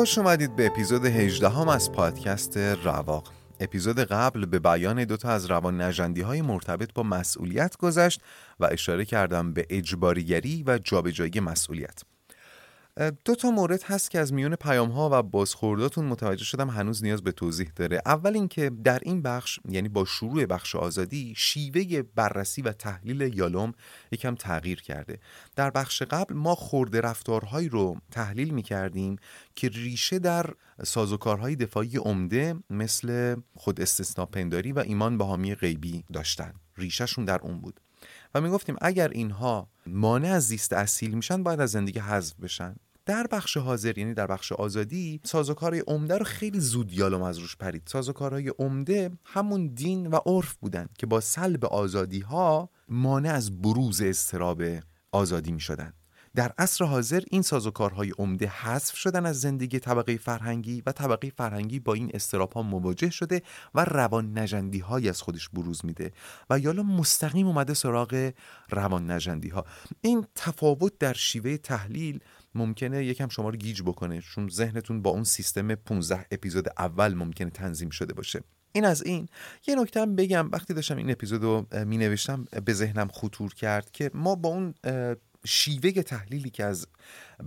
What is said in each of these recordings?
خوش اومدید به اپیزود 18 هم از پادکست رواق. اپیزود قبل به بیان دوتا از روان نجندی های مرتبط با مسئولیت گذشت و اشاره کردم به اجباریگری و جابجایی مسئولیت. دو تا مورد هست که از میون پیام ها و بازخورداتون متوجه شدم هنوز نیاز به توضیح داره. اول اینکه در این بخش یعنی با شروع بخش آزادی شیوه بررسی و تحلیل یالوم یکم تغییر کرده. در بخش قبل ما خورده رفتارهایی رو تحلیل می کردیم که ریشه در سازوکارهای دفاعی عمده مثل خود پنداری و ایمان به حامی غیبی داشتن. ریشهشون در اون بود. و می‌گفتیم اگر اینها مانع از زیست اصیل میشن باید از زندگی حذف بشن. در بخش حاضر یعنی در بخش آزادی سازوکارهای عمده رو خیلی زود یالوم از روش پرید. سازوکارهای عمده همون دین و عرف بودن که با سلب آزادی ها مانع از بروز استراب آزادی می شدن در عصر حاضر این سازوکارهای عمده حذف شدن از زندگی طبقه فرهنگی و طبقه فرهنگی با این استراب ها مواجه شده و روان نجندی های از خودش بروز میده و یالا مستقیم اومده سراغ روان نجندی ها این تفاوت در شیوه تحلیل ممکنه یکم شما رو گیج بکنه چون ذهنتون با اون سیستم 15 اپیزود اول ممکنه تنظیم شده باشه. این از این. یه نکته بگم وقتی داشتم این اپیزود رو می نوشتم به ذهنم خطور کرد که ما با اون شیوه تحلیلی که از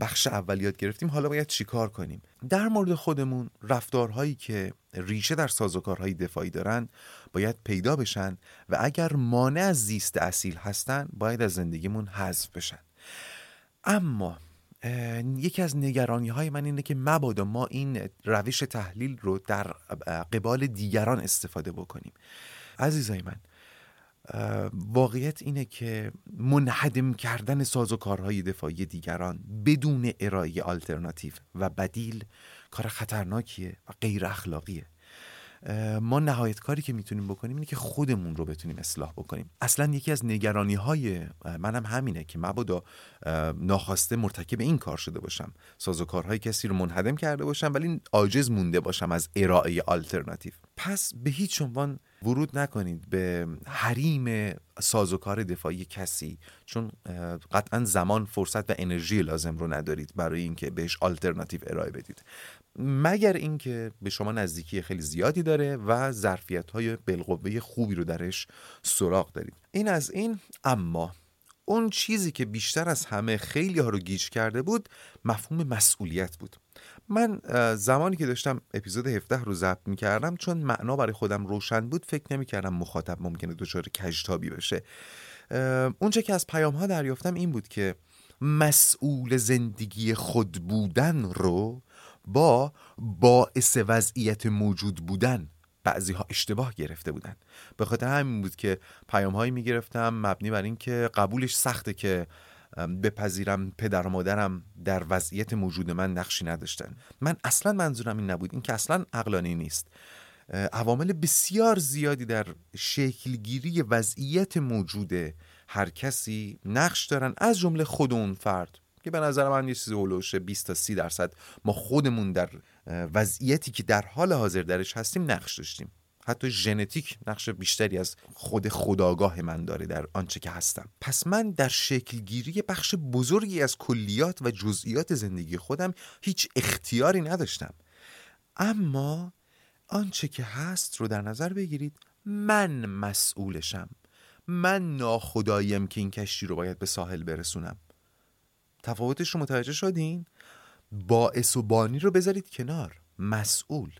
بخش اول یاد گرفتیم حالا باید چیکار کنیم؟ در مورد خودمون رفتارهایی که ریشه در سازوکارهای دفاعی دارن باید پیدا بشن و اگر مانع از زیست اصیل هستن باید از زندگیمون حذف بشن. اما یکی از نگرانی های من اینه که مبادا ما این روش تحلیل رو در قبال دیگران استفاده بکنیم. عزیزای من واقعیت اینه که منحدم کردن سازوکارهای دفاعی دیگران بدون ارائه آلترناتیو و بدیل کار خطرناکیه و غیر اخلاقیه ما نهایت کاری که می‌تونیم بکنیم اینه که خودمون رو بتونیم اصلاح بکنیم. اصلا یکی از نگرانی های منم همینه که مبادا ناخواسته مرتکب این کار شده باشم. سازوکارهای کسی رو منهدم کرده باشم ولی عاجز مونده باشم از ارائه آلترناتیو. پس به هیچ عنوان ورود نکنید به حریم سازوکار دفاعی کسی چون قطعا زمان فرصت و انرژی لازم رو ندارید برای اینکه بهش آلترناتیو ارائه بدید. مگر اینکه به شما نزدیکی خیلی زیادی داره و ظرفیت های بالقوه خوبی رو درش سراغ دارید. این از این اما اون چیزی که بیشتر از همه خیلی ها رو گیج کرده بود مفهوم مسئولیت بود. من زمانی که داشتم اپیزود 17 رو ضبط می کردم چون معنا برای خودم روشن بود فکر نمی کردم مخاطب ممکنه دچار کجتابی بشه. اونچه که از پیام ها دریافتم این بود که مسئول زندگی خود بودن رو با باعث وضعیت موجود بودن بعضی ها اشتباه گرفته بودن. به خاطر همین بود که پیام هایی می مبنی بر اینکه قبولش سخته که بپذیرم پدر و مادرم در وضعیت موجود من نقشی نداشتن. من اصلا منظورم این نبود. این که اصلا عقلانی نیست. عوامل بسیار زیادی در شکلگیری وضعیت موجود هر کسی نقش دارن. از جمله خود اون فرد که به نظر من یه چیزی هولوشه 20 تا 30 درصد ما خودمون در وضعیتی که در حال حاضر درش هستیم نقش داشتیم. حتی ژنتیک نقش بیشتری از خود خداگاه من داره در آنچه که هستم. پس من در شکلگیری بخش بزرگی از کلیات و جزئیات زندگی خودم هیچ اختیاری نداشتم. اما آنچه که هست رو در نظر بگیرید من مسئولشم. من ناخداییم که این کشتی رو باید به ساحل برسونم. تفاوتش رو متوجه شدین؟ باعث و بانی رو بذارید کنار. مسئول.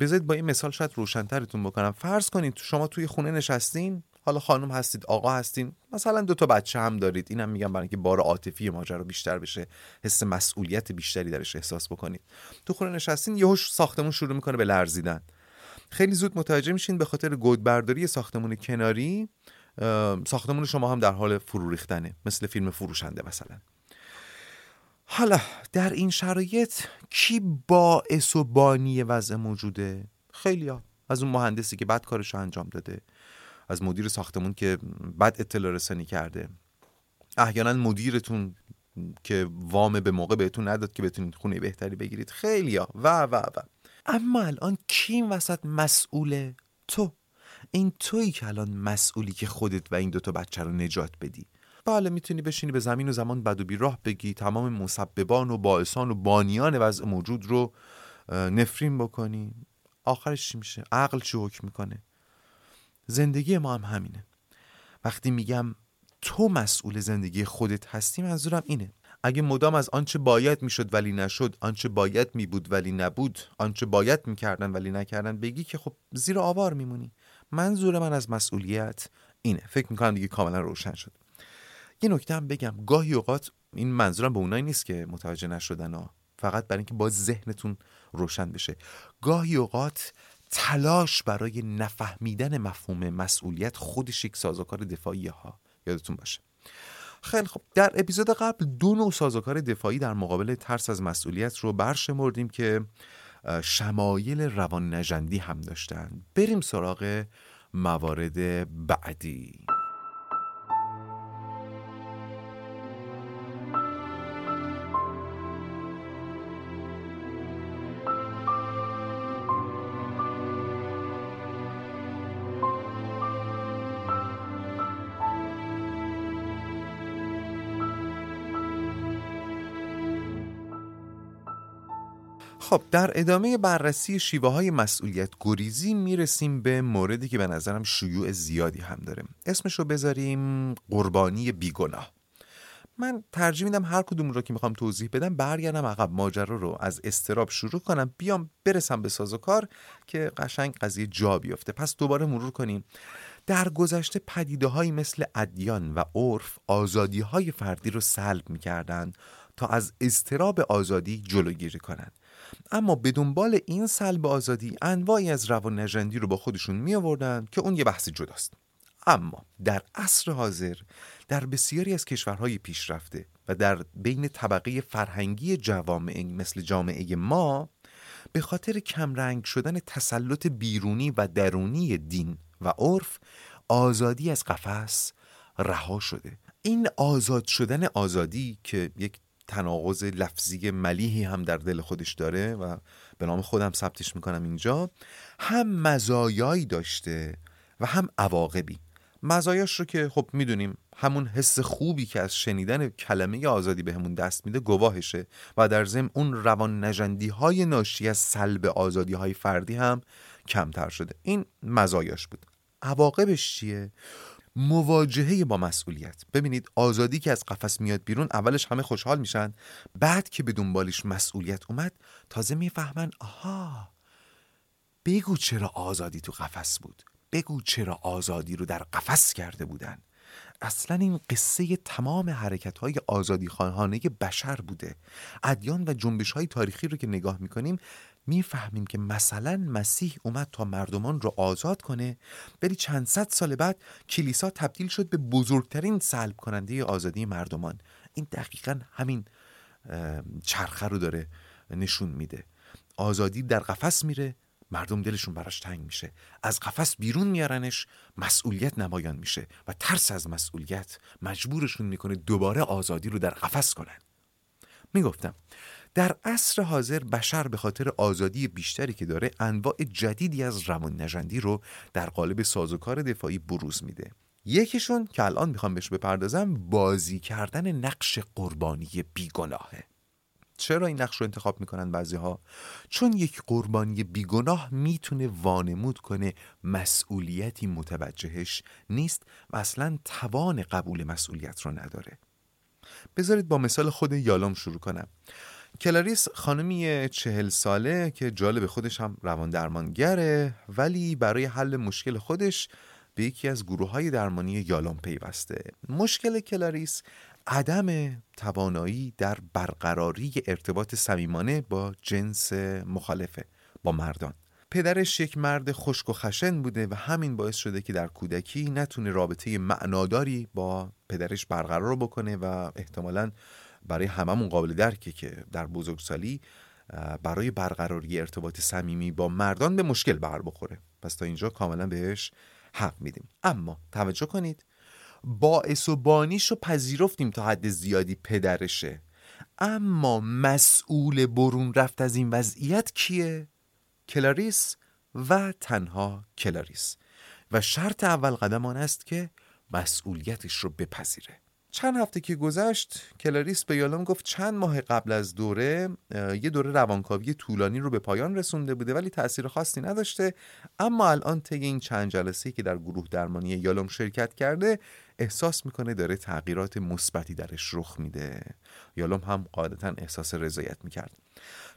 بذارید با این مثال شاید روشنترتون بکنم. فرض کنید شما توی خونه نشستین حالا خانم هستید آقا هستین مثلا دو تا بچه هم دارید. اینم میگم برای اینکه بار عاطفی ماجرا بیشتر بشه حس مسئولیت بیشتری درش احساس بکنید. تو خونه نشستین یهو ساختمون شروع می‌کنه به لرزیدن. خیلی زود متوجه میشین به خاطر گودبرداری ساختمون کناری ساختمون شما هم در حال فرو ریختنه مثل فیلم فروشنده مثلا. حالا در این شرایط کی باعث و بانی وضع موجوده؟ خیلی ها. از اون مهندسی که بد کارش انجام داده. از مدیر ساختمون که بد اطلاع رسانی کرده. احیانا مدیرتون که وام به موقع بهتون نداد که بتونید خونه بهتری بگیرید. خیلی ها. و و و. اما الان کی این وسط مسئوله تو؟ این تویی که الان مسئولی که خودت و این دوتا بچه رو نجات بدی. بله می‌تونی بشینی به زمین و زمان بد و بیراه بگی. تمام مسببان و باعثان و بانیان وضع موجود رو نفرین بکنی. آخرش چی میشه؟ عقل چی حکم می‌کنه. زندگی ما هم همینه. وقتی میگم تو مسئول زندگی خودت هستی منظورم اینه. اگه مدام از آنچه باید می‌شد ولی نشد آنچه باید میبود ولی نبود آنچه باید می‌کردن ولی نکردن بگی که خب زیر آوار میمونی. منظور من از مسئولیت اینه. فکر می‌کنم دیگه کاملا روشن شد. یه نکته هم بگم. گاهی اوقات این منظورم به اونایی نیست که متوجه نشدن ها. فقط برای اینکه با ذهنتون روشن بشه. گاهی اوقات تلاش برای نفهمیدن مفهوم مسئولیت خودش یک سازوکار دفاعی ها. یادتون باشه. خیلی خب در اپیزود قبل دو نوع سازوکار دفاعی در مقابل ترس از مسئولیت رو برشمردیم که شمایل روان نجندی هم داشتن. بریم سراغ موارد بعدی. خب در ادامه بررسی شیوه های مسئولیت گریزی می‌رسیم به موردی که به نظرم شیوع زیادی هم داره. اسمش رو بذاریم قربانی بیگناه. من ترجیح میدم هر کدوم رو که می‌خوام توضیح بدم برگردم عقب ماجرا رو از استراب شروع کنم بیام برسم به سازوکار که قشنگ قضیه جا بیفته. پس دوباره مرور کنیم. در گذشته پدیده های مثل ادیان و عرف آزادی های فردی رو سلب می‌کردن تا از استراب آزادی جلوگیری کنند. اما به دنبال این سلب آزادی انواعی از روان نجندی رو با خودشون می آوردن که اون یه بحث جداست. اما در عصر حاضر در بسیاری از کشورهای پیشرفته و در بین طبقه فرهنگی جوامع مثل جامعه ما به خاطر کمرنگ شدن تسلط بیرونی و درونی دین و عرف آزادی از قفس رها شده. این آزاد شدن آزادی که یک تناقض لفظی ملیحی هم در دل خودش داره و به نام خودم ثبتش می‌کنم اینجا. هم مزایایی داشته و هم عواقبی. مزایاش رو که خب می‌دونیم همون حس خوبی که از شنیدن کلمه آزادی بهمون دست میده گواهشه و در ضمن اون روان نجندی های ناشی از سلب آزادی های فردی هم کمتر شده. این مزایاش بود. عواقبش چیه؟ مواجهه با مسئولیت. ببینید آزادی که از قفس میاد بیرون اولش همه خوشحال میشن بعد که به دنبالش مسئولیت اومد تازه می‌فهمن آها بگو چرا آزادی تو قفس بود. بگو چرا آزادی رو در قفس کرده بودن. اصلا این قصه تمام حرکت های آزادی خواهانه بشر بوده. ادیان و جنبش های تاریخی رو که نگاه می‌کنیم می‌فهمیم که مثلا مسیح اومد تا مردمان رو آزاد کنه ولی چند صد سال بعد کلیسا تبدیل شد به بزرگترین سلب کننده آزادی مردمان. این دقیقا همین چرخه رو داره نشون میده. آزادی در قفس میره مردم دلشون براش تنگ میشه. از قفس بیرون میارنش مسئولیت نمایان میشه و ترس از مسئولیت مجبورشون می‌کنه دوباره آزادی رو در قفس کنن. می‌گفتم در عصر حاضر بشر به خاطر آزادی بیشتری که داره انواع جدیدی از روان نجندی رو در قالب سازوکار دفاعی بروز میده. یکیشون که الان می‌خوام بهش بپردازم بازی کردن نقش قربانی بیگناهه. چرا این نقش رو انتخاب می‌کنن بعضی ها؟ چون یک قربانی بیگناه می‌تونه وانمود کنه مسئولیتی متوجهش نیست و اصلا توان قبول مسئولیت رو نداره. بذارید با مثال خود یالوم شروع کنم. کلاریس خانمی چهل ساله که جالب خودش هم روان درمانگره ولی برای حل مشکل خودش به یکی از گروه های درمانی یالوم پیوسته. مشکل کلاریس عدم توانایی در برقراری ارتباط صمیمانه با جنس مخالفه با مردان. پدرش یک مرد خشک و خشن بوده و همین باعث شده که در کودکی نتونه رابطه معناداری با پدرش برقرار بکنه و احتمالا برای هممون قابل درکه که در بزرگسالی برای برقراری ارتباط صمیمی با مردان به مشکل بر بخوره. پس تا اینجا کاملا بهش حق میدیم. اما توجه کنید باعث و بانیش رو پذیرفتیم تا حد زیادی پدرشه. اما مسئول برون رفت از این وضعیت کیه؟ کلاریس و تنها کلاریس. و شرط اول قدم آن است که مسئولیتش رو بپذیره. چند هفته که گذشت کلاریس به یالوم گفت چند ماه قبل از دوره یه دوره روانکاوی طولانی رو به پایان رسونده بوده ولی تاثیر خاصی نداشته. اما الان طی این چند جلسه که در گروه درمانی یالوم شرکت کرده احساس می‌کنه داره تغییرات مثبتی درش رخ میده. یالوم هم قاعدتا احساس رضایت می‌کرد.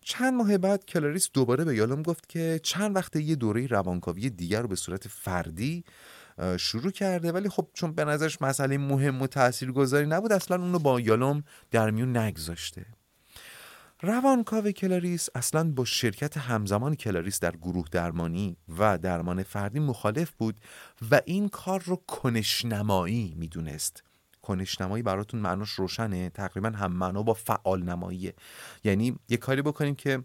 چند ماه بعد کلاریس دوباره به یالوم گفت که چند وقت یه دوره روانکاوی دیگر رو به صورت فردی شروع کرده ولی خب چون به نظرش مسئله مهم و تاثیرگذاری نبود اصلا اونو با یالوم در میون نگذاشته. روانکاو کلاریس اصلا با شرکت همزمان کلاریس در گروه درمانی و درمان فردی مخالف بود و این کار رو کنش‌نمایی می‌دونست. کنش‌نمایی براتون معناش روشنه تقریبا هم معنا با فعال نماییه یعنی یه کاری بکنیم که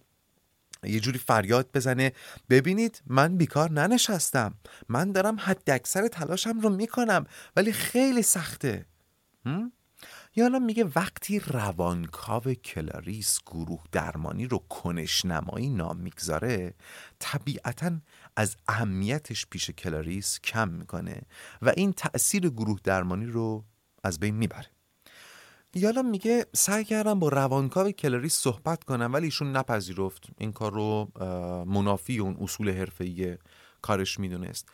یه جوری فریاد بزنه ببینید من بیکار ننشستم. من دارم حد اکثر تلاشم رو می‌کنم ولی خیلی سخته. یالوم میگه وقتی روانکاو کلاریس گروه درمانی رو کنش نمایی نام می‌گذاره طبیعتا از اهمیتش پیش کلاریس کم می‌کنه و این تأثیر گروه درمانی رو از بین می‌بره. یالوم میگه سعی کردم با روانکاو کلاریس صحبت کنم ولی ایشون نپذیرفت. این کار رو منافی اون اصول حرفه‌ای کارش می‌دونست.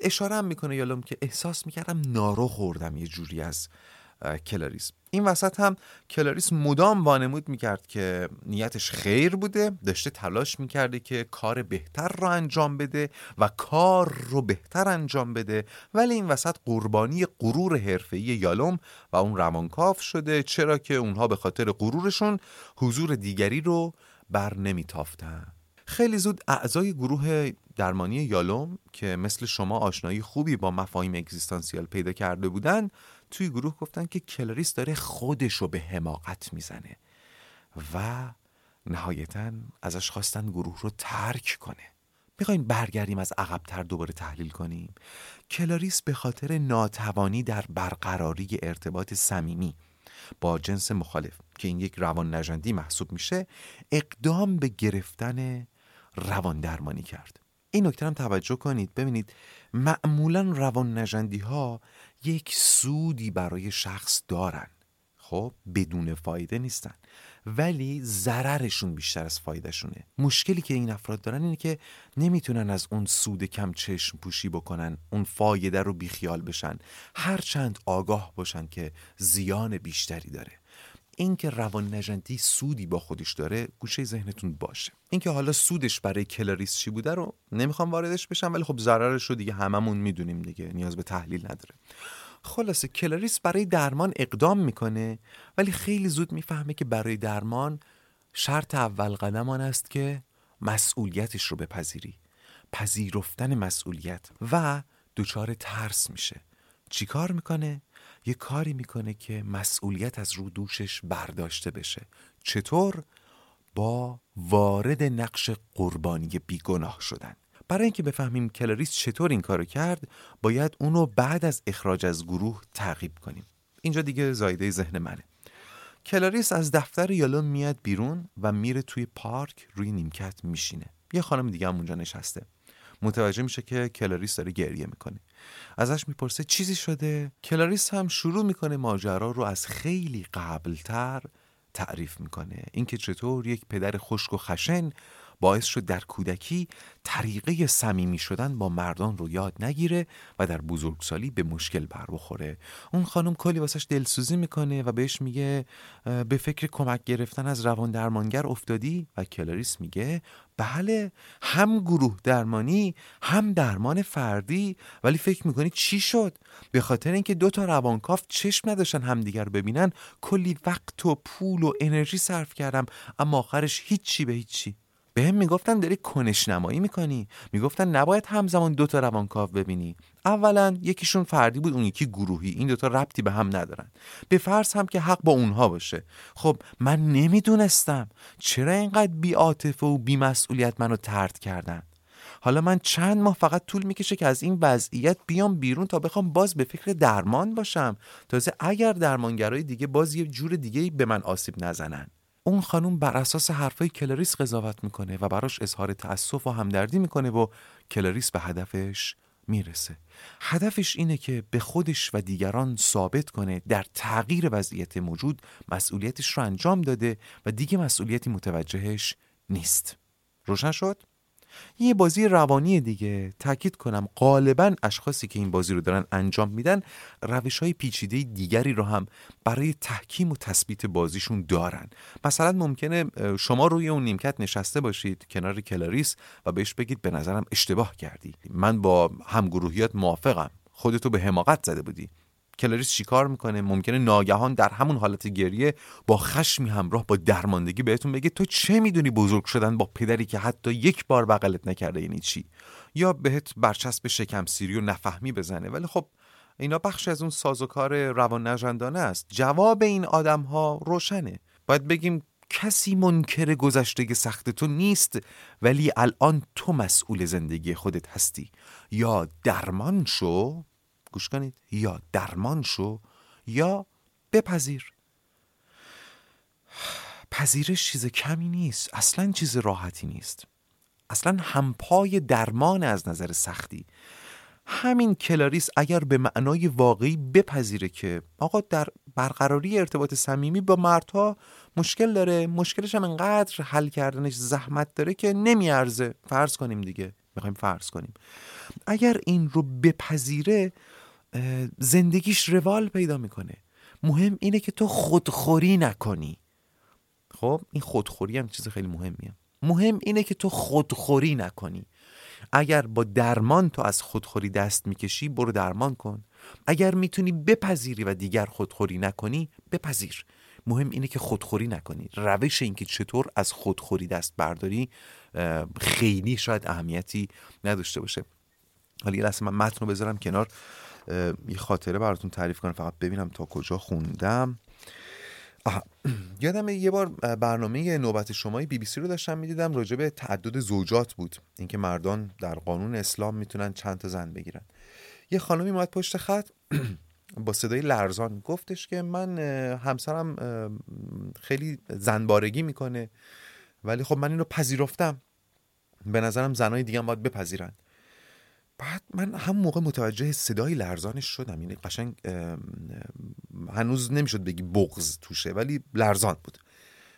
اشاره هم می‌کنه یالوم که احساس می‌کردم نارو خوردم یه جوری از کلاریس. این وسط هم کلاریس مدام وانمود می‌کرد که نیتش خیر بوده داشته تلاش می‌کرده که کار بهتر رو انجام بده و کار رو بهتر انجام بده. ولی این وسط قربانی غرور حرفه‌ای یالوم و اون روانکاو شده چرا که اونها به خاطر غرورشون حضور دیگری رو بر نمیتافتن. خیلی زود اعضای گروه درمانی یالوم که مثل شما آشنایی خوبی با مفاهیم اگزیستانسیال پیدا کرده بودن توی گروه گفتن که کلاریس داره خودش رو به حماقت می‌زنه و نهایتا ازش خواستن گروه رو ترک کنه. می‌خوایم برگردیم از عقبتر دوباره تحلیل کنیم. کلاریس به خاطر ناتوانی در برقراری ارتباط صمیمی با جنس مخالف که این یک روان نجندی محسوب میشه اقدام به گرفتن روان درمانی کرد. این نکته هم توجه کنید. ببینید معمولا روان نجندی ها یک سودی برای شخص دارن. خب بدون فایده نیستن. ولی ضررشون بیشتر از فایدهشونه. مشکلی که این افراد دارن اینه که نمی‌تونن از اون سود کم چشم پوشی بکنن اون فایده رو بیخیال بشن. هرچند آگاه باشن که زیان بیشتری داره. اینکه روان‌نژندی سودی با خودش داره گوشه ذهنتون باشه. اینکه حالا سودش برای کلاریس چی بوده رو نمی‌خوام واردش بشم ولی خب ضررش رو دیگه هممون می‌دونیم دیگه نیاز به تحلیل نداره. خلاصه کلاریس برای درمان اقدام می‌کنه ولی خیلی زود می‌فهمه که برای درمان شرط اول قدم آن است که مسئولیتش رو بپذیری. پذیرفتن مسئولیت و دچار ترس میشه. چیکار می‌کنه؟ یه کاری می‌کنه که مسئولیت از رو دوشش برداشته بشه. چطور؟ با وارد نقش قربانی بیگناه شدن. برای اینکه بفهمیم کلاریس چطور این کارو کرد باید اونو بعد از اخراج از گروه تعقیب کنیم. اینجا دیگه زاییده ذهن منه. کلاریس از دفتر یالوم میاد بیرون و میره توی پارک روی نیمکت میشینه. یه خانم دیگه هم اونجا نشسته. متوجه میشه که کلاریس داره گریه می‌کنه. ازش می‌پرسه چیزی شده؟ کلاریس هم شروع می‌کنه ماجرا رو از خیلی قبلتر تعریف می‌کنه. اینکه چطور یک پدر خشک و خشن باعث شد در کودکی طریقه صمیمی شدن با مردان رو یاد نگیره و در بزرگسالی به مشکل بر بخوره. اون خانم کلی واسش دلسوزی می‌کنه و بهش میگه به فکر کمک گرفتن از روان درمانگر افتادی؟ و کلاریس میگه بله هم گروه درمانی هم درمان فردی ولی فکر می‌کنی چی شد؟ به خاطر اینکه دو تا روانکاف چشم نداشتن همدیگر ببینن کلی وقت و پول و انرژی صرف کردم اما آخرش هیچی به هیچی. به هم می‌گفتن داری کنشنمایی می‌کنی. می‌گفتن نباید همزمان دوتا روانکاو ببینی. اولا یکیشون فردی بود اون یکی گروهی. این دوتا ربطی به هم ندارن. به فرض هم که حق با اونها باشه. خب من نمی‌دونستم چرا اینقدر بیعاطفه و بیمسئولیت منو طرد کردن. حالا من چند ماه فقط طول می‌کشه که از این وضعیت بیام بیرون تا بخوام باز به فکر درمان باشم. تازه اگر درمانگرای دیگه باز یه جور دیگه به من آسیب نزنن. اون خانوم بر اساس حرفای کلاریس قضاوت می‌کنه و براش اظهار تأسف و همدردی می‌کنه و کلاریس به هدفش می‌رسه هدفش اینه که به خودش و دیگران ثابت کنه در تغییر وضعیت موجود مسئولیتش رو انجام داده و دیگه مسئولیتی متوجهش نیست روشن شد؟ یه بازی روانی دیگه. تاکید کنم غالبا اشخاصی که این بازی رو دارن انجام میدن روش های پیچیده دیگری رو هم برای تحکیم و تثبیت بازیشون دارن. مثلا ممکنه شما روی اون نیمکت نشسته باشید کنار کلاریس و بهش بگید به نظرم اشتباه کردی. من با همگروهیات موافقم. خودتو به حماقت زده بودی. کلاریس چیکار می‌کنه؟ ممکنه ناگهان در همون حالت گریه با خشمی همراه با درماندگی بهتون بگه تو چه می‌دونی بزرگ شدن با پدری که حتی یک بار بغلت نکرده؟ یعنی چی؟ یا بهت برچسب شکم سیری و نفهمی بزنه؟ ولی خب اینا بخش از اون سازوکار روان نجندانه است. جواب این آدم ها روشنه. باید بگیم کسی منکر گذشته سخت تو نیست ولی الان تو مسئول زندگی خودت هستی. یا درمان شو گوش کنید یا درمان شو یا بپذیر. پذیرش چیز کمی نیست اصلا چیز راحتی نیست. اصلا همپای درمان از نظر سختی. همین کلاریس اگر به معنای واقعی بپذیره که آقا در برقراری ارتباط صمیمی با مردها مشکل داره مشکلش هم انقدر حل کردنش زحمت داره که نمیارزه. فرض کنیم دیگه می‌خوایم فرض کنیم. اگر این رو بپذیره زندگیش روال پیدا می‌کنه. مهم اینه که تو خودخوری نکنی. خب این خودخوری هم چیز خیلی مهمیه. مهم اینه که تو خودخوری نکنی. اگر با درمان تو از خودخوری دست می‌کشی برو درمان کن. اگر می‌تونی بپذیری و دیگر خودخوری نکنی بپذیر. مهم اینه که خودخوری نکنی. روش اینکه چطور از خودخوری دست برداری خیلی شاید اهمیتی نداشته باشه. حالا یه لحظه من متن رو بذارم کنار. یه خاطره براتون تعریف کنم فقط ببینم تا کجا خوندم. یادم یه بار برنامه نوبت شمای بی بی سی رو داشتم می‌دیدم راجع به تعدد زوجات بود. اینکه مردان در قانون اسلام می‌تونن چند تا زن بگیرن. یه خانمی اومد پشت خط با صدای لرزان گفتش که من همسرم خیلی زنبارگی می‌کنه ولی خب من اینو پذیرفتم. به نظرم زنای دیگه هم باید بپذیرن. بعد من هم موقع متوجه صدای لرزانش شدم. یعنی قشنگ هنوز نمی‌شد بگی بغز توشه ولی لرزان بود.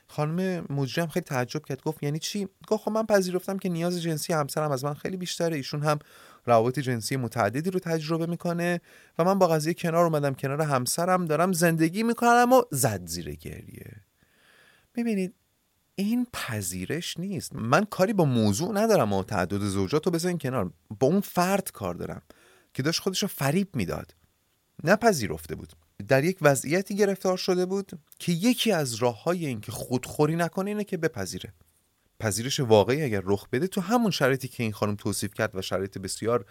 خانم مجری خیلی تعجب کرد. گفت یعنی چی؟ گفت خب من پذیرفتم که نیاز جنسی همسرم از من خیلی بیشتره. ایشون هم روابط جنسی متعددی رو تجربه می‌کنه و من با قضیه کنار اومدم کنار همسرم دارم زندگی می‌کنم و زد زیر گریه. ببینید این پذیرش نیست. من کاری با موضوع ندارم و تعدد زوجات رو بزنین کنار. با اون فرد کار دارم که داشت خودش رو فریب می‌داد. نپذیرفته بود. در یک وضعیتی گرفتار شده بود که یکی از راه های این که خودخوری نکنه اینه که بپذیره. پذیرش واقعی اگر رخ بده تو همون شرایطی که این خانم توصیف کرد و شرایط بسیار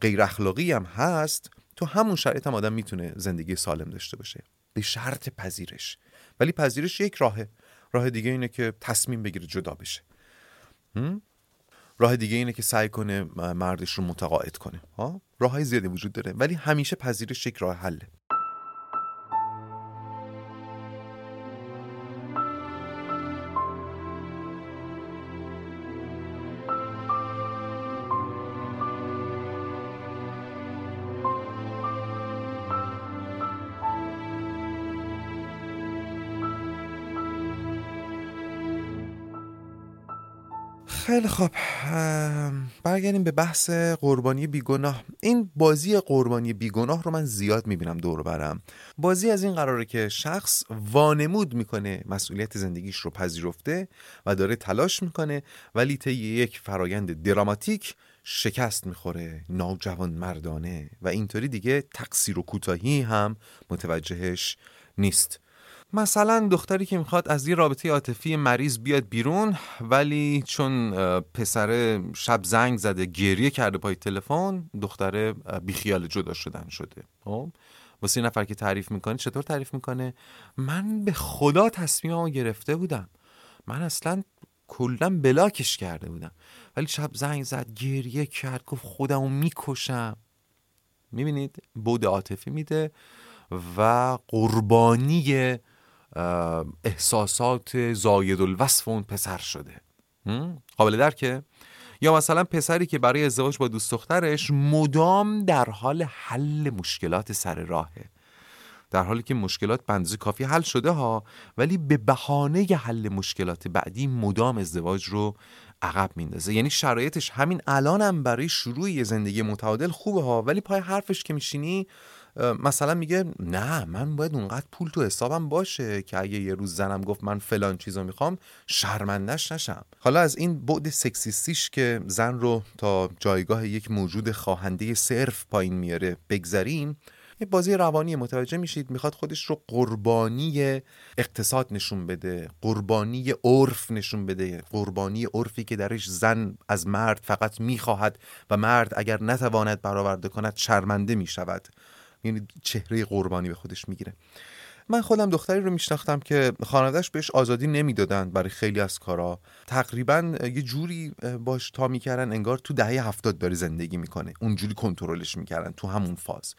غیر اخلاقی هم هست تو همون شرایط هم آدم می‌تونه زندگی سالم داشته باشه. به شرط پذیرش. ولی پذیرش یک راهه. راه دیگه اینه که تصمیم بگیره جدا بشه. راه دیگه اینه که سعی کنه مردش رو متقاعد کنه. ها؟ راه های زیادی وجود داره ولی همیشه پذیرش یک راه حله. خیلی خب برگردیم به بحث قربانی بیگناه. این بازی قربانی بیگناه رو من زیاد می‌بینم دور برم. بازی از این قراره که شخص وانمود می‌کنه مسئولیت زندگیش رو پذیرفته و داره تلاش می‌کنه ولی طی یک فرایند دراماتیک شکست می‌خوره. ناجوان مردانه. و اینطوری دیگه تقصیر و کوتاهی هم متوجهش نیست. مثلا دختری که می‌خواد از یه رابطه عاطفی مریض بیاد بیرون ولی چون پسر شب زنگ زده گریه کرده پای تلفن دختره بیخیال جدا شدن شده. خب؟ واسه نفر که تعریف می‌کنه چطور تعریف می‌کنه؟ من به خدا تصمیممو گرفته بودم. من اصلا کلا بلاکش کرده بودم. ولی شب زنگ زد گریه کرد گفت خودمو می‌کشم. می‌بینید؟ بود عاطفی میده و قربانی احساسات زاید الوصف اون پسر شده. قابل درکه یا مثلا پسری که برای ازدواج با دوست دخترش مدام در حال حل مشکلات سر راهه. در حالی که مشکلات بنزی کافی حل شده ها ولی به بهانه حل مشکلات بعدی مدام ازدواج رو عقب میندازه. یعنی شرایطش همین الانم هم برای شروع زندگی متعادل خوبه ها ولی پای حرفش که میشینی مثلا میگه نه من باید اونقدر پول تو حسابم باشه که اگه یه روز زنم گفت من فلان چیزو می‌خوام شرمندش نشم. حالا از این بعد سکسیستیش که زن رو تا جایگاه یک موجود خواهنده صرف پایین میاره بگذریم یه بازی روانی متوجه میشید می‌خواد خودش رو قربانی اقتصاد نشون بده قربانی عرف نشون بده قربانی عرفی که درش زن از مرد فقط می‌خواهد و مرد اگر نتواند برآورده کند شرمنده می‌شود. یعنی چهره قربانی به خودش می‌گیره. من خودم دختری رو میشناختم که خانوادهش بهش آزادی نمی‌دادند برای خیلی از کارا. تقریبا یه جوری باش تا می‌کردن انگار تو دهه هفتاد داره زندگی می‌کنه. اونجوری کنترلش می‌کردن تو همون فاز.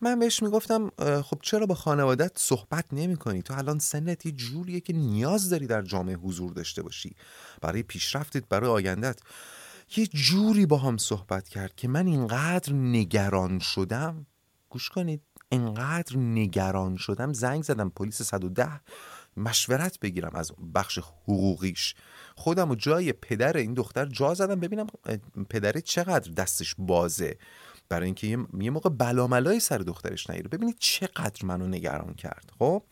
من بهش می‌گفتم خب چرا با خانوادت صحبت نمی کنی تو الان سنت یه جوریه که نیاز داری در جامعه حضور داشته باشی. برای پیشرفتت برای آیندت یه جوری با هم صحبت کرد که من اینقدر نگران شدم گوش کنید. انقدر نگران شدم. زنگ زدم پلیس 110 مشورت بگیرم از بخش حقوقیش. خودم و جای پدر این دختر جا زدم. ببینم پدره چقدر دستش بازه. برای اینکه یه موقع بلاملای سر دخترش نگیره ببینید چقدر منو نگران کرد. خب؟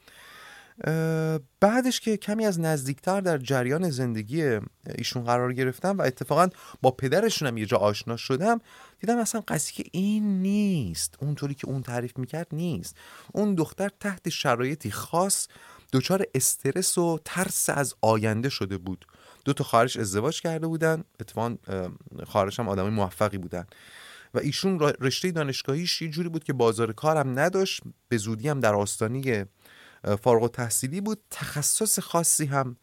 بعدش که کمی از نزدیکتر در جریان زندگی ایشون قرار گرفتم و اتفاقا با پدرشونم یه جا آشنا شدم دیدم اصلا قضیه این نیست اونطوری که اون تعریف می‌کرد نیست. اون دختر تحت شرایطی خاص دچار استرس و ترس از آینده شده بود. دو تا خواهرش ازدواج کرده بودن اتفاقا خواهرش هم آدمای موفقی بودن. و ایشون رشته دانشگاهیش یه جوری بود که بازار کارم نداشت به زودی هم در آستانی فارغ و تحصیلی بود. تخصص خاصی هم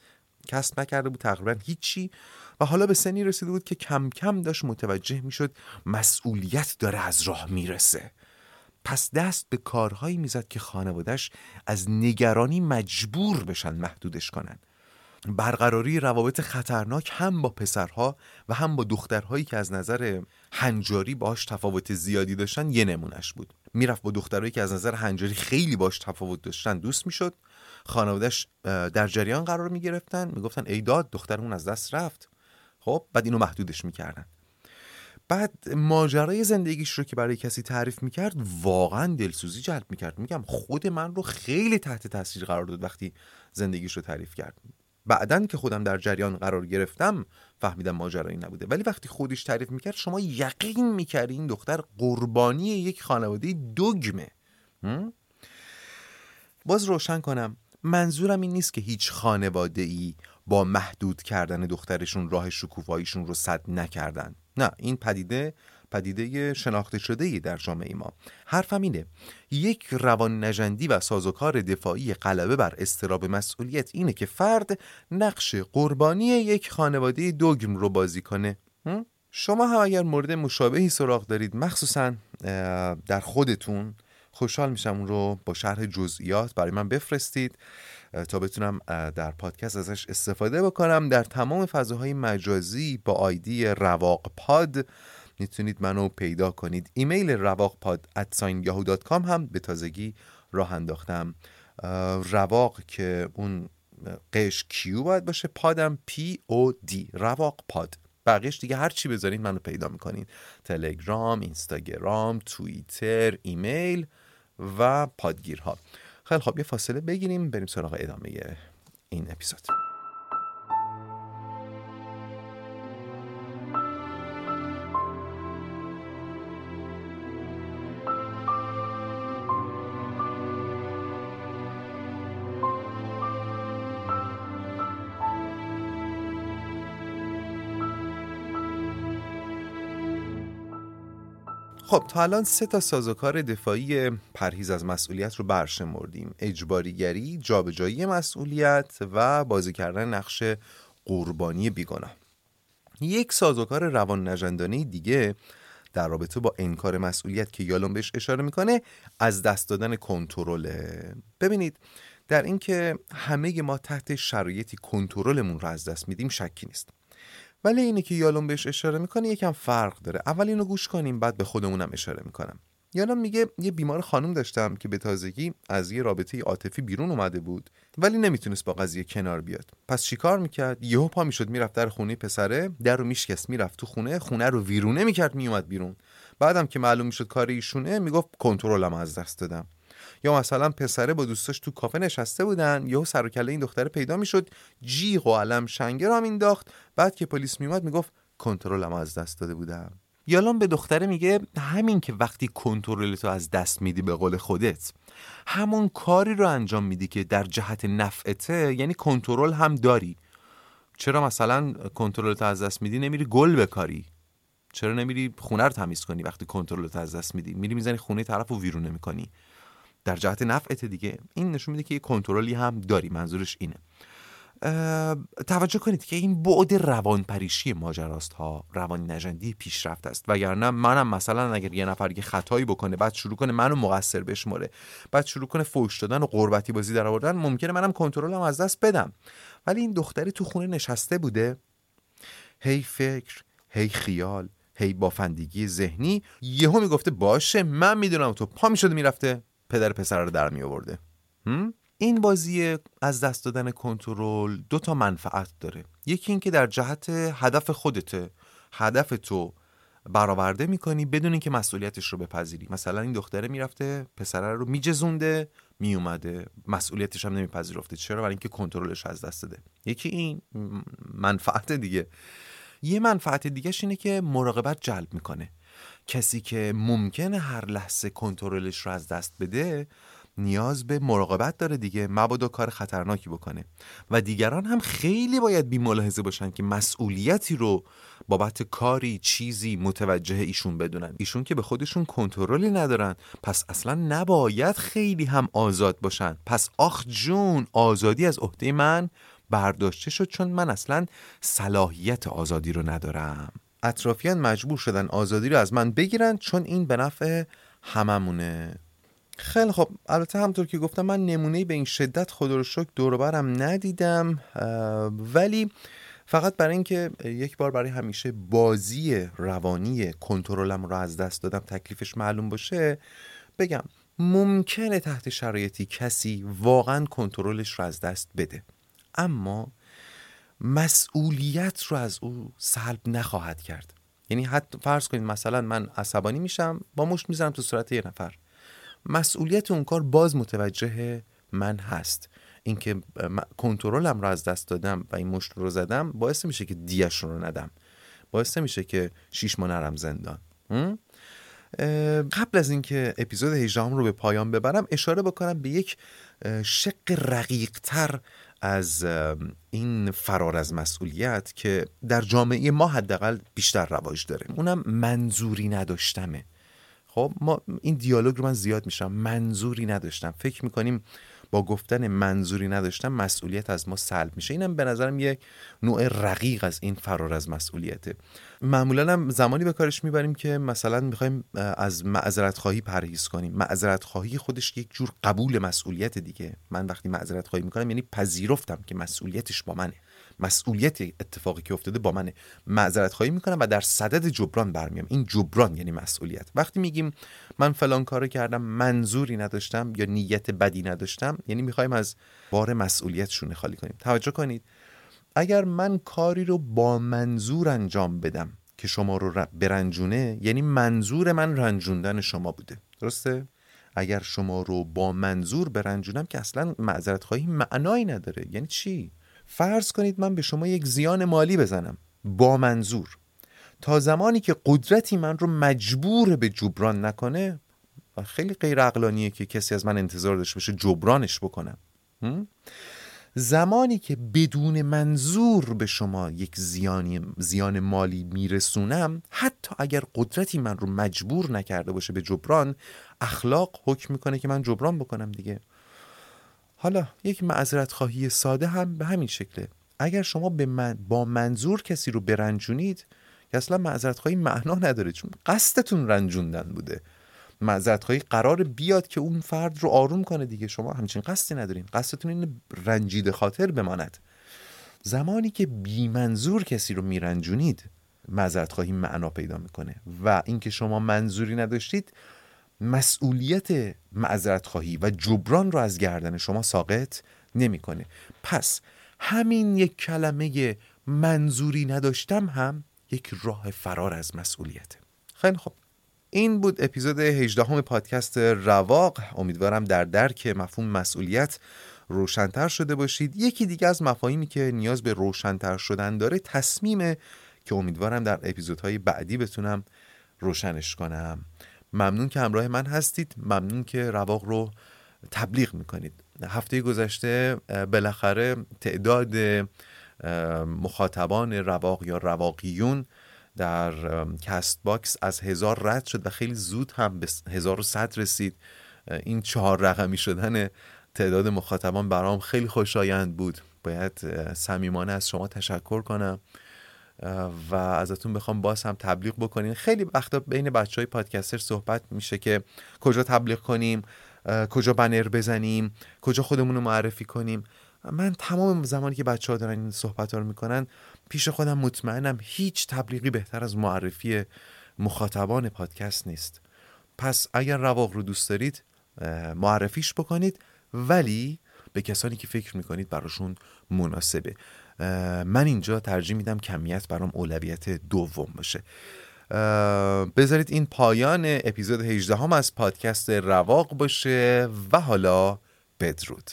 کسب نکرده بود تقریبا هیچی. و حالا به سنی رسیده بود که کم کم داشت متوجه می‌شد مسئولیت داره از راه می‌رسه. پس دست به کارهایی می‌زد که خانوادش از نگرانی مجبور بشن محدودش کنن. برقراری روابط خطرناک هم با پسرها و هم با دخترهایی که از نظر هنجاری باش تفاوت زیادی داشتن یه نمونش بود. می‌رفت با دخترهایی که از نظر هنجاری خیلی باش تفاوت داشتن دوست می‌شد. خانوادهش در جریان قرار می‌گرفتن. می‌گفتن ای داد دخترمون از دست رفت. خب بعد اینو محدودش می‌کردن. بعد ماجرای زندگیش رو که برای کسی تعریف می‌کرد واقعا دلسوزی جلب می‌کرد. میگم خود من رو خیلی تحت تاثیر قرار داد وقتی زندگیش رو تعریف کرد. بعدا که خودم در جریان قرار گرفتم فهمیدم ماجرایی نبوده. ولی وقتی خودش تعریف می‌کرد شما یقین می‌کردی این دختر قربانی یک خانواده دوگمه باز روشن کنم منظورم این نیست که هیچ خانواده ای با محدود کردن دخترشون راه شکوفاییشون رو صد نکردن. نه این پدیده پدیده شناخته شده ای در جامعه ما. حرفم اینه یک روان نجندی و سازوکار دفاعی غلبه بر استراب مسئولیت اینه که فرد نقش قربانی یک خانواده دوگم رو بازی کنه. شما هم اگر مورد مشابهی سراغ دارید مخصوصا در خودتون خوشحال میشم اون رو با شرح جزئیات برای من بفرستید تا بتونم در پادکست ازش استفاده بکنم. در تمام فضاهای مجازی با آیدی رواق پاد می‌تونید منو پیدا کنید. ایمیل رواق پاد هم به تازگی راه انداختم. رواق که اون قش Q باید باشه پادم P O D رواق پاد. بقیش دیگه هر چی بذارید منو پیدا می‌کنید. تلگرام اینستاگرام توییتر ایمیل و پادگیرها. خیلی خب یه فاصله بگیریم بریم سراغ ادامه این اپیزود. خب تا الان سه تا سازوکار دفاعی پرهیز از مسئولیت رو برشمردیم. اجباریگری، جابجایی مسئولیت و بازی کردن نقش قربانی بیگناه. یک سازوکار روان نجندانه دیگه در رابطه با انکار مسئولیت که یالون بهش اشاره می‌کنه از دست دادن کنترله ببینید در اینکه همه ما تحت شرایطی کنترلمون رو از دست میدیم شکی نیست. ولی اینه که یالون بهش اشاره می‌کنه یکم فرق داره. اول اینو گوش کنیم بعد به خودمونم اشاره می‌کنم. یالون میگه یه بیمار خانم داشتم که به تازگی از یه رابطه عاطفی بیرون اومده بود ولی نمی‌تونست با قضیه کنار بیاد. پس چیکار می‌کرد؟ یهو پا می‌شد می‌رفت در خونه پسره در رو میشکست می‌رفت تو خونه خونه رو ویرونه می‌کرد میومد بیرون. بعدم که معلوم می‌شد کار ایشونه می‌گفت کنترلم از دست دادم. یا مثلا پسره با دوستاش تو کافه نشسته بودن یهو سر و کله این دختره پیدا می‌شد جیغ و علم شنگه را مینداخت بعد که پلیس میومد می‌گفت کنترلم از دست داده بودم. یالان به دختره میگه همین که وقتی کنترل تو از دست میدی به قول خودت همون کاری رو انجام میدی که در جهت نفعته یعنی کنترل هم داری. چرا مثلا تو از دست میدی نمیری گل بکاری؟ چرا نمیری خونه رو تمیز کنی وقتی کنترل تو از دست میدی؟ میری می‌زنی خونه طرف رو ویرونه می‌کنی در جهت نفعت دیگه. این نشون میده که یه کنترلی هم داری. منظورش اینه. توجه کنید که این بعد روانپریشی ماجراست ها روان نجندی پیشرفت است. وگرنه منم مثلا اگر یه نفر یه خطایی بکنه بعد شروع کنه منو مقصر بشماره بعد شروع کنه فوش دادن و قربتی بازی در آوردن ممکنه منم کنترلم از دست بدم. ولی این دختری تو خونه نشسته بوده. هی فکر هی خیال هی بافندگی ذهنی. یهو می‌گفته باشه من می‌دونم تو پا می‌شده می‌رفته. پدر پسر رو در می آورده این بازی از دست دادن کنترل دو تا منفعت داره. یکی اینکه در جهت هدف خودته هدف تو برآورده می‌کنی بدون اینکه مسئولیتش رو بپذیری. مثلا این دختره می‌رفته پسره رو میجزونده میومده مسئولیتش هم نمیپذیرفته. چرا؟ برای اینکه کنترلش از دست داده یکی این منفعت دیگه. یه منفعت دیگهش اینه که مراقبت جلب می‌کنه. کسی که ممکنه هر لحظه کنترلش رو از دست بده نیاز به مراقبت داره دیگه مبادا کار خطرناکی بکنه. و دیگران هم خیلی باید بی ملاحظه باشن که مسئولیتی رو بابت کاری چیزی متوجه ایشون بدونن. ایشون که به خودشون کنترلی ندارن. پس اصلا نباید خیلی هم آزاد باشن. پس آخ جون آزادی از عهده من برداشته شد چون من اصلا صلاحیت آزادی رو ندارم. اطرافیان مجبور شدن آزادی رو از من بگیرن چون این به نفع هممونه. خیلی خب البته همطور که گفتم من نمونه به این شدت خدا رو شکر دوروبرم ندیدم ولی فقط برای اینکه یک بار برای همیشه بازی روانی کنترلم رو از دست دادم تکلیفش معلوم باشه بگم ممکنه تحت شرایطی کسی واقعا کنترلش رو از دست بده. اما مسئولیت رو از او سلب نخواهد کرد. یعنی حتی فرض کنید مثلا من عصبانی میشم با مشت می‌زنم تو صورت یه نفر. مسئولیت اون کار باز متوجه من هست. اینکه کنترلم رو از دست دادم و این مشت رو زدم باعث میشه که دیش رو ندم. باعث میشه که شیش ما نرم زندان. قبل از اینکه اپیزود 18 رو به پایان ببرم اشاره بکنم به یک شق رقیق تر از این فرار از مسئولیت که در جامعه ما حداقل بیشتر رواج داره. اونم منظوری نداشتمه. خب ما این دیالوگ رو من زیاد میشم منظوری نداشتم. فکر می‌کنیم با گفتن منظوری نداشتم مسئولیت از ما سلب میشه. اینم به نظرم یک نوع رقیق از این فرار از مسئولیته. معمولا هم زمانی به کارش می‌بریم که مثلا می‌خوایم از معذرت خواهی پرهیز کنیم. معذرت خواهی خودش یک جور قبول مسئولیت دیگه. من وقتی معذرت خواهی می‌کنم یعنی پذیرفتم که مسئولیتش با منه. مسئولیت اتفاقی که افتاده با منه معذرت خواهی می‌کنم و در صدد جبران برمیام. این جبران یعنی مسئولیت. وقتی میگیم من فلان کارو کردم منظوری نداشتم یا نیت بدی نداشتم یعنی می‌خوایم از بار مسئولیت شونه خالی کنیم. توجه کنید. اگر من کاری رو با منظور انجام بدم که شما رو برنجونه یعنی منظور من رنجوندن شما بوده. درسته؟ اگر شما رو با منظور برنجونم که اصلا معذرت خواهی معنایی نداره. یعنی چی؟ فرض کنید من به شما یک زیان مالی بزنم. با منظور. تا زمانی که قدرتی من رو مجبور به جبران نکنه و خیلی غیر عقلانیه که کسی از من انتظار داشته باشه جبرانش بکنم. زمانی که بدون منظور به شما یک زیانی زیان مالی میرسونم حتی اگر قدرتی من رو مجبور نکرده باشه به جبران اخلاق حکم می‌کنه که من جبران بکنم دیگه. حالا یک معذرت خواهی ساده هم به همین شکله. اگر شما به من با منظور کسی رو برنجونید که اصلا معذرت خواهی معنا نداره چون قصدتون رنجوندن بوده. معذرت خواهی قرار بیاد که اون فرد رو آروم کنه دیگه. شما همچین قصدی ندارین. قصدتون این رنجیده خاطر بماند. زمانی که بی منظور کسی رو میرنجونید معذرت خواهی معنا پیدا می‌کنه. و اینکه شما منظوری نداشتید مسئولیت معذرت خواهی و جبران رو از گردن شما ساقط نمی‌کنه. پس همین یک کلمه منظوری نداشتم هم یک راه فرار از مسئولیت خیلی خب این بود اپیزود 18 همه پادکست رواق. امیدوارم در درک مفهوم مسئولیت روشنتر شده باشید. یکی دیگه از مفاهیمی که نیاز به روشنتر شدن داره تصمیمه که امیدوارم در اپیزودهای بعدی بتونم روشنش کنم. ممنون که همراه من هستید. ممنون که رواق رو تبلیغ می‌کنید. هفته گذشته بالاخره تعداد مخاطبان رواق یا رواقیون در Castbox از هزار رد شد و خیلی زود هم به هزار و صد رسید. این چهار رقمی شدن تعداد مخاطبان برام خیلی خوشایند بود. باید صمیمانه از شما تشکر کنم. و ازتون بخوام باز هم تبلیغ بکنین. خیلی وقتا بین بچه های پادکستر صحبت میشه که کجا تبلیغ کنیم کجا بنر بزنیم کجا خودمون رو معرفی کنیم. من تمام زمانی که بچه ها دارن این صحبت ها رو می‌کنن پیش خودم مطمئنم هیچ تبلیغی بهتر از معرفی مخاطبان پادکست نیست. پس اگر رواق رو دوست دارید معرفیش بکنید ولی به کسانی که فکر می‌کنید براشون مناسبه. من اینجا ترجیح میدم کمیت برام اولویت دوم باشه. بذارید این پایان اپیزود 18 هم از پادکست رواق باشه و حالا بدرود.